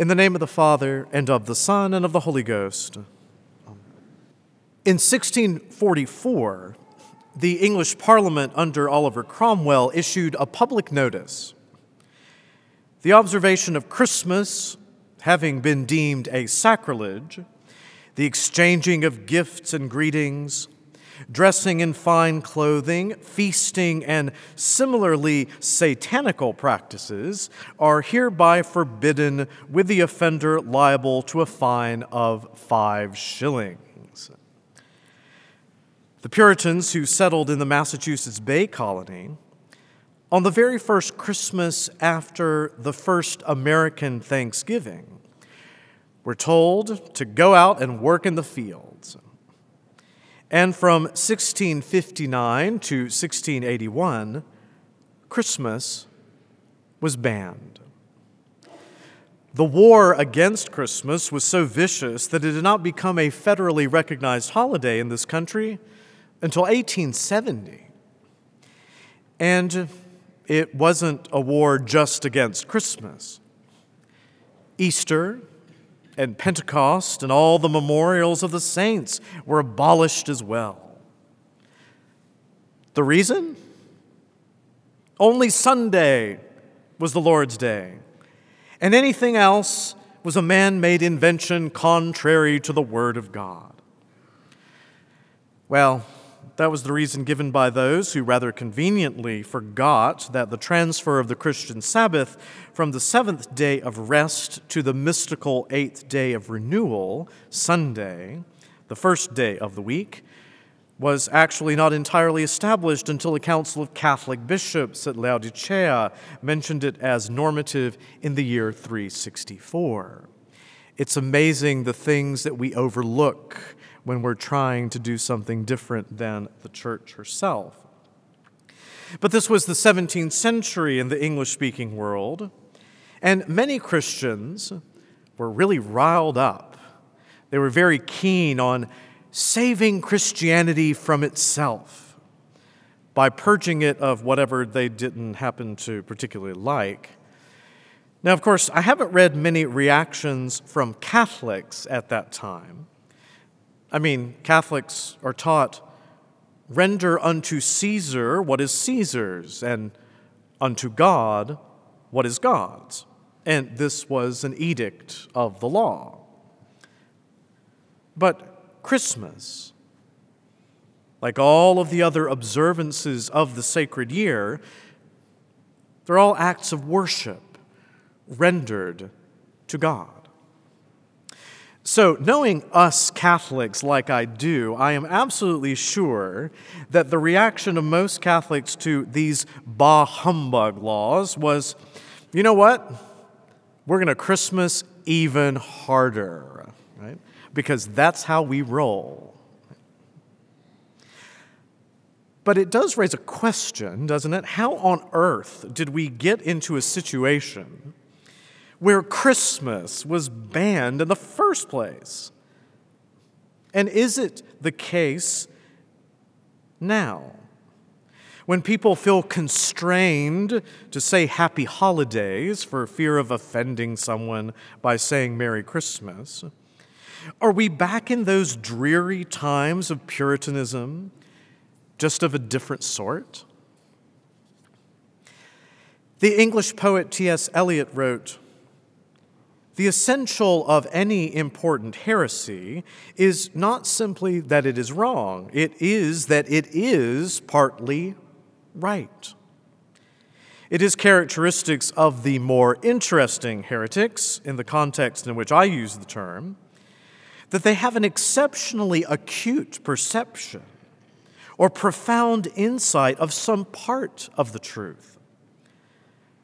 In the name of the Father, and of the Son, and of the Holy Ghost. In 1644, the English Parliament under Oliver Cromwell issued a public notice. The observation of Christmas having been deemed a sacrilege, the exchanging of gifts and greetings, dressing in fine clothing, feasting, and similarly satanical practices are hereby forbidden, with the offender liable to a fine of five shillings. The Puritans who settled in the Massachusetts Bay Colony, on the very first Christmas after the first American Thanksgiving, were told to go out and work in the fields. And from 1659 to 1681, Christmas was banned. The war against Christmas was so vicious that it did not become a federally recognized holiday in this country until 1870. And it wasn't a war just against Christmas. Easter and Pentecost and all the memorials of the saints were abolished as well. The reason? Only Sunday was the Lord's day, and anything else was a man made invention contrary to the Word of God. Well, that was the reason given by those who rather conveniently forgot that the transfer of the Christian Sabbath from the seventh day of rest to the mystical eighth day of renewal, Sunday, the first day of the week, was actually not entirely established until a council of Catholic bishops at Laodicea mentioned it as normative in the year 364. It's amazing the things that we overlook when we're trying to do something different than the church herself. But this was the 17th century in the English speaking world, and many Christians were really riled up. They were very keen on saving Christianity from itself by purging it of whatever they didn't happen to particularly like. Now, of course, I haven't read many reactions from Catholics at that time. I mean, Catholics are taught render unto Caesar what is Caesar's, and unto God what is God's. And this was an edict of the law. But Christmas, like all of the other observances of the sacred year, they're all acts of worship rendered to God. So, knowing us Catholics like I do, I am absolutely sure that the reaction of most Catholics to these bah humbug laws was you know what? We're going to Christmas even harder, right? Because that's how we roll. But it does raise a question, doesn't it? How on earth did we get into a situation where Christmas was banned in the first place? And is it the case now? When people feel constrained to say happy holidays for fear of offending someone by saying Merry Christmas, are we back in those dreary times of Puritanism, just of a different sort? The English poet T.S. Eliot wrote, the essential of any important heresy is not simply that it is wrong, it is that it is partly right. It is characteristics of the more interesting heretics, in the context in which I use the term, that they have an exceptionally acute perception or profound insight of some part of the truth.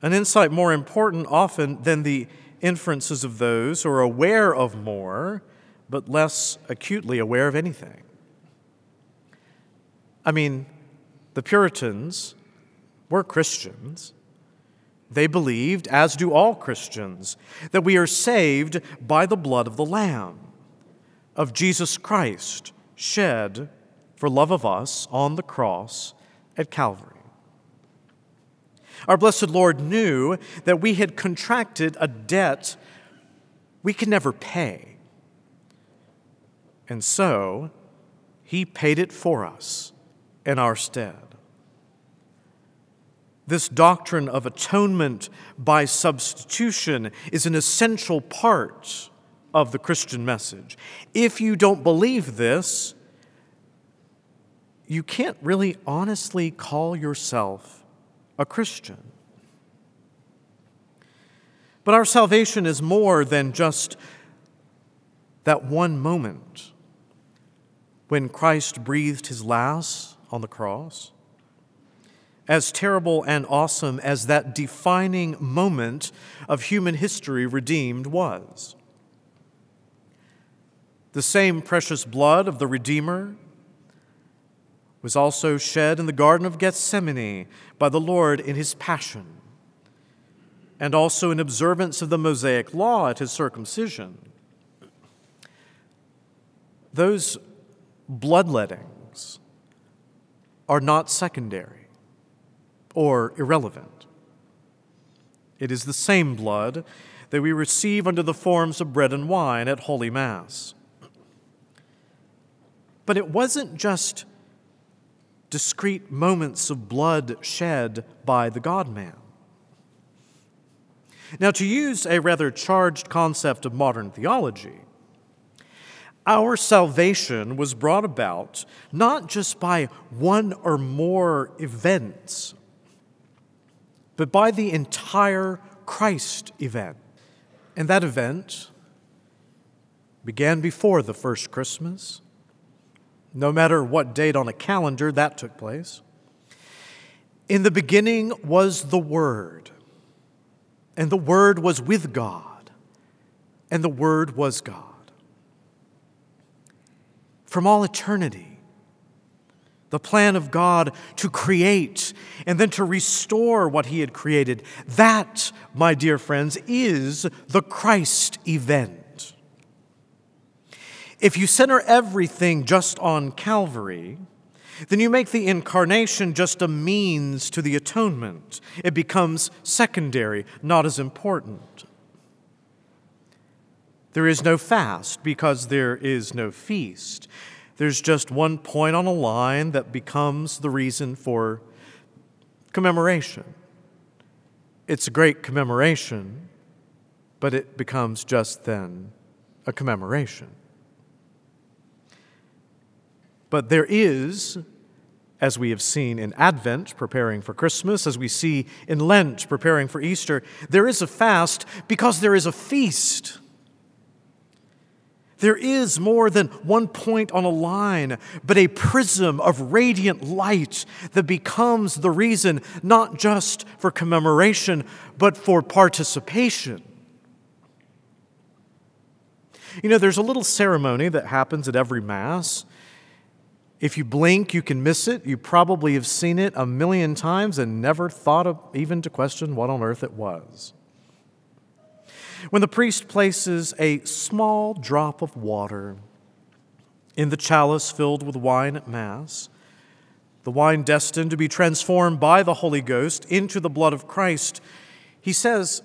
An insight more important often than the inferences of those who are aware of more, but less acutely aware of anything. I mean, the Puritans were Christians. They believed, as do all Christians, that we are saved by the blood of the Lamb, of Jesus Christ, shed for love of us on the cross at Calvary. Our blessed Lord knew that we had contracted a debt we could never pay. And so, he paid it for us in our stead. This doctrine of atonement by substitution is an essential part of the Christian message. If you don't believe this, you can't really honestly call yourself a Christian. But our salvation is more than just that one moment when Christ breathed his last on the cross. As terrible and awesome as that defining moment of human history redeemed was. The same precious blood of the Redeemer was also shed in the Garden of Gethsemane by the Lord in his passion, and also in observance of the Mosaic law at his circumcision. Those bloodlettings are not secondary or irrelevant. It is the same blood that we receive under the forms of bread and wine at Holy Mass. But it wasn't just discrete moments of blood shed by the God man. Now, to use a rather charged concept of modern theology, our salvation was brought about not just by one or more events, but by the entire Christ event. And that event began before the first Christmas no matter what date on a calendar that took place. In the beginning was the Word, and the Word was with God, and the Word was God. From all eternity, the plan of God to create and then to restore what He had created, that, my dear friends, is the Christ event. If you center everything just on Calvary, then you make the incarnation just a means to the atonement. It becomes secondary, not as important. There is no fast because there is no feast. There's just one point on a line that becomes the reason for commemoration. It's a great commemoration, but it becomes just then a commemoration. But there is, as we have seen in Advent, preparing for Christmas, as we see in Lent, preparing for Easter, there is a fast because there is a feast. There is more than one point on a line, but a prism of radiant light that becomes the reason not just for commemoration, but for participation. You know, there's a little ceremony that happens at every Mass if you blink, you can miss it. You probably have seen it a million times and never thought of even to question what on earth it was. When the priest places a small drop of water in the chalice filled with wine at Mass, the wine destined to be transformed by the Holy Ghost into the blood of Christ, he says,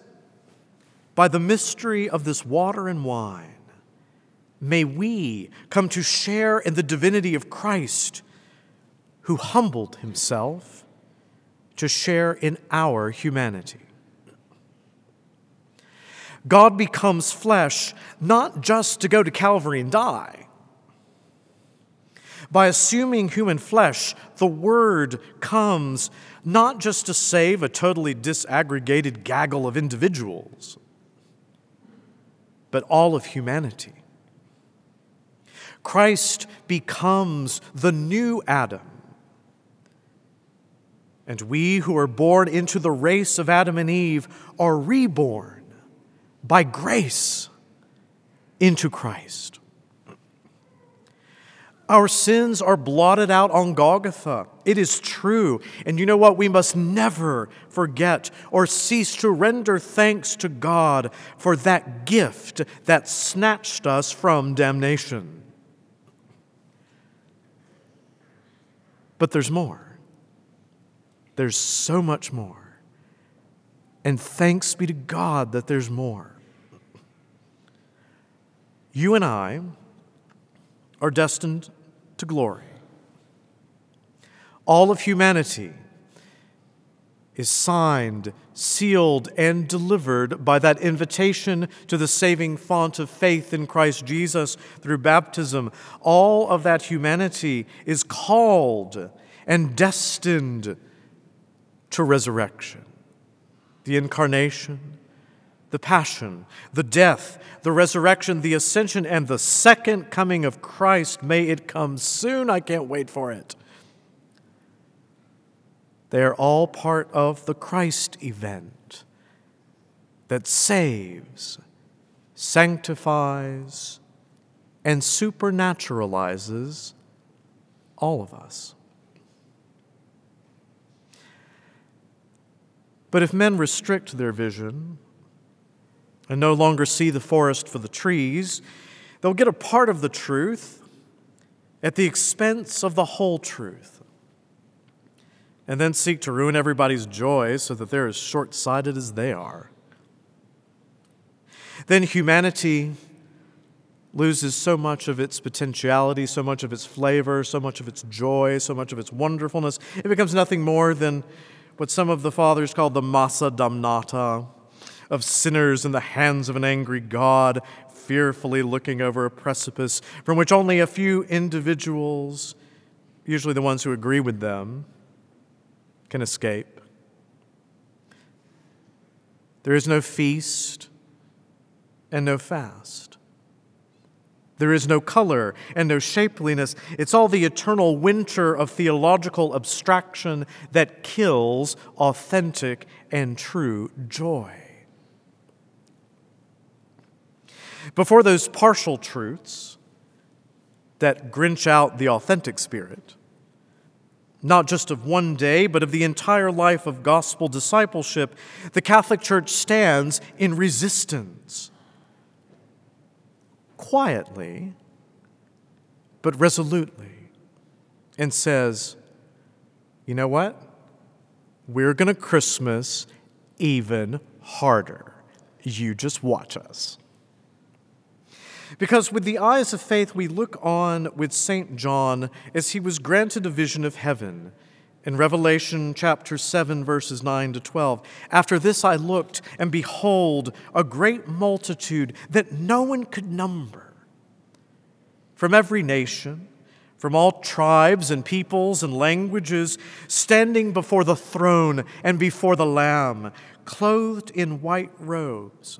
By the mystery of this water and wine, May we come to share in the divinity of Christ, who humbled himself to share in our humanity. God becomes flesh not just to go to Calvary and die. By assuming human flesh, the Word comes not just to save a totally disaggregated gaggle of individuals, but all of humanity. Christ becomes the new Adam. And we who are born into the race of Adam and Eve are reborn by grace into Christ. Our sins are blotted out on Golgotha. It is true. And you know what? We must never forget or cease to render thanks to God for that gift that snatched us from damnation. But there's more. There's so much more. And thanks be to God that there's more. You and I are destined to glory. All of humanity is signed, sealed, and delivered by that invitation to the saving font of faith in Christ Jesus through baptism. All of that humanity is called and destined to resurrection. The incarnation, the passion, the death, the resurrection, the ascension, and the second coming of Christ. May it come soon. I can't wait for it. They are all part of the Christ event that saves, sanctifies, and supernaturalizes all of us. But if men restrict their vision and no longer see the forest for the trees, they'll get a part of the truth at the expense of the whole truth and then seek to ruin everybody's joy so that they're as short sighted as they are. Then humanity loses so much of its potentiality, so much of its flavor, so much of its joy, so much of its wonderfulness. It becomes nothing more than what some of the fathers called the massa damnata of sinners in the hands of an angry God, fearfully looking over a precipice from which only a few individuals, usually the ones who agree with them, can escape. There is no feast and no fast. There is no color and no shapeliness. It's all the eternal winter of theological abstraction that kills authentic and true joy. Before those partial truths that grinch out the authentic spirit, not just of one day, but of the entire life of gospel discipleship, the Catholic Church stands in resistance. Quietly, but resolutely, and says, you know what? We're going to Christmas even harder. You just watch us. Because with the eyes of faith, we look on with St. John as he was granted a vision of heaven. In Revelation chapter 7, verses 9 to 12, after this I looked, and behold, a great multitude that no one could number, from every nation, from all tribes and peoples and languages, standing before the throne and before the Lamb, clothed in white robes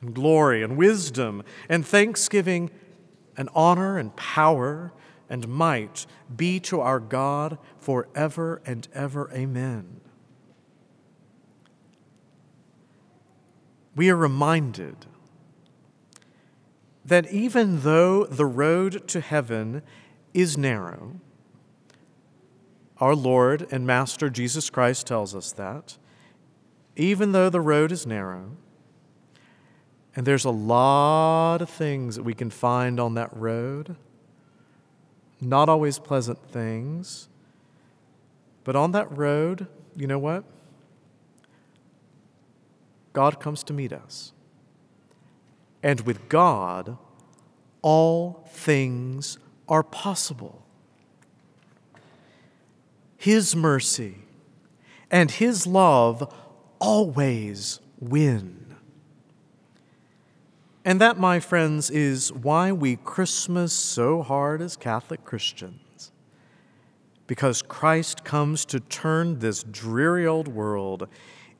and glory and wisdom and thanksgiving and honor and power and might be to our God forever and ever. Amen. We are reminded that even though the road to heaven is narrow, our Lord and Master Jesus Christ tells us that, even though the road is narrow, and there's a lot of things that we can find on that road. Not always pleasant things. But on that road, you know what? God comes to meet us. And with God, all things are possible. His mercy and His love always win. And that, my friends, is why we Christmas so hard as Catholic Christians. Because Christ comes to turn this dreary old world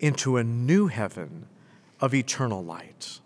into a new heaven of eternal light.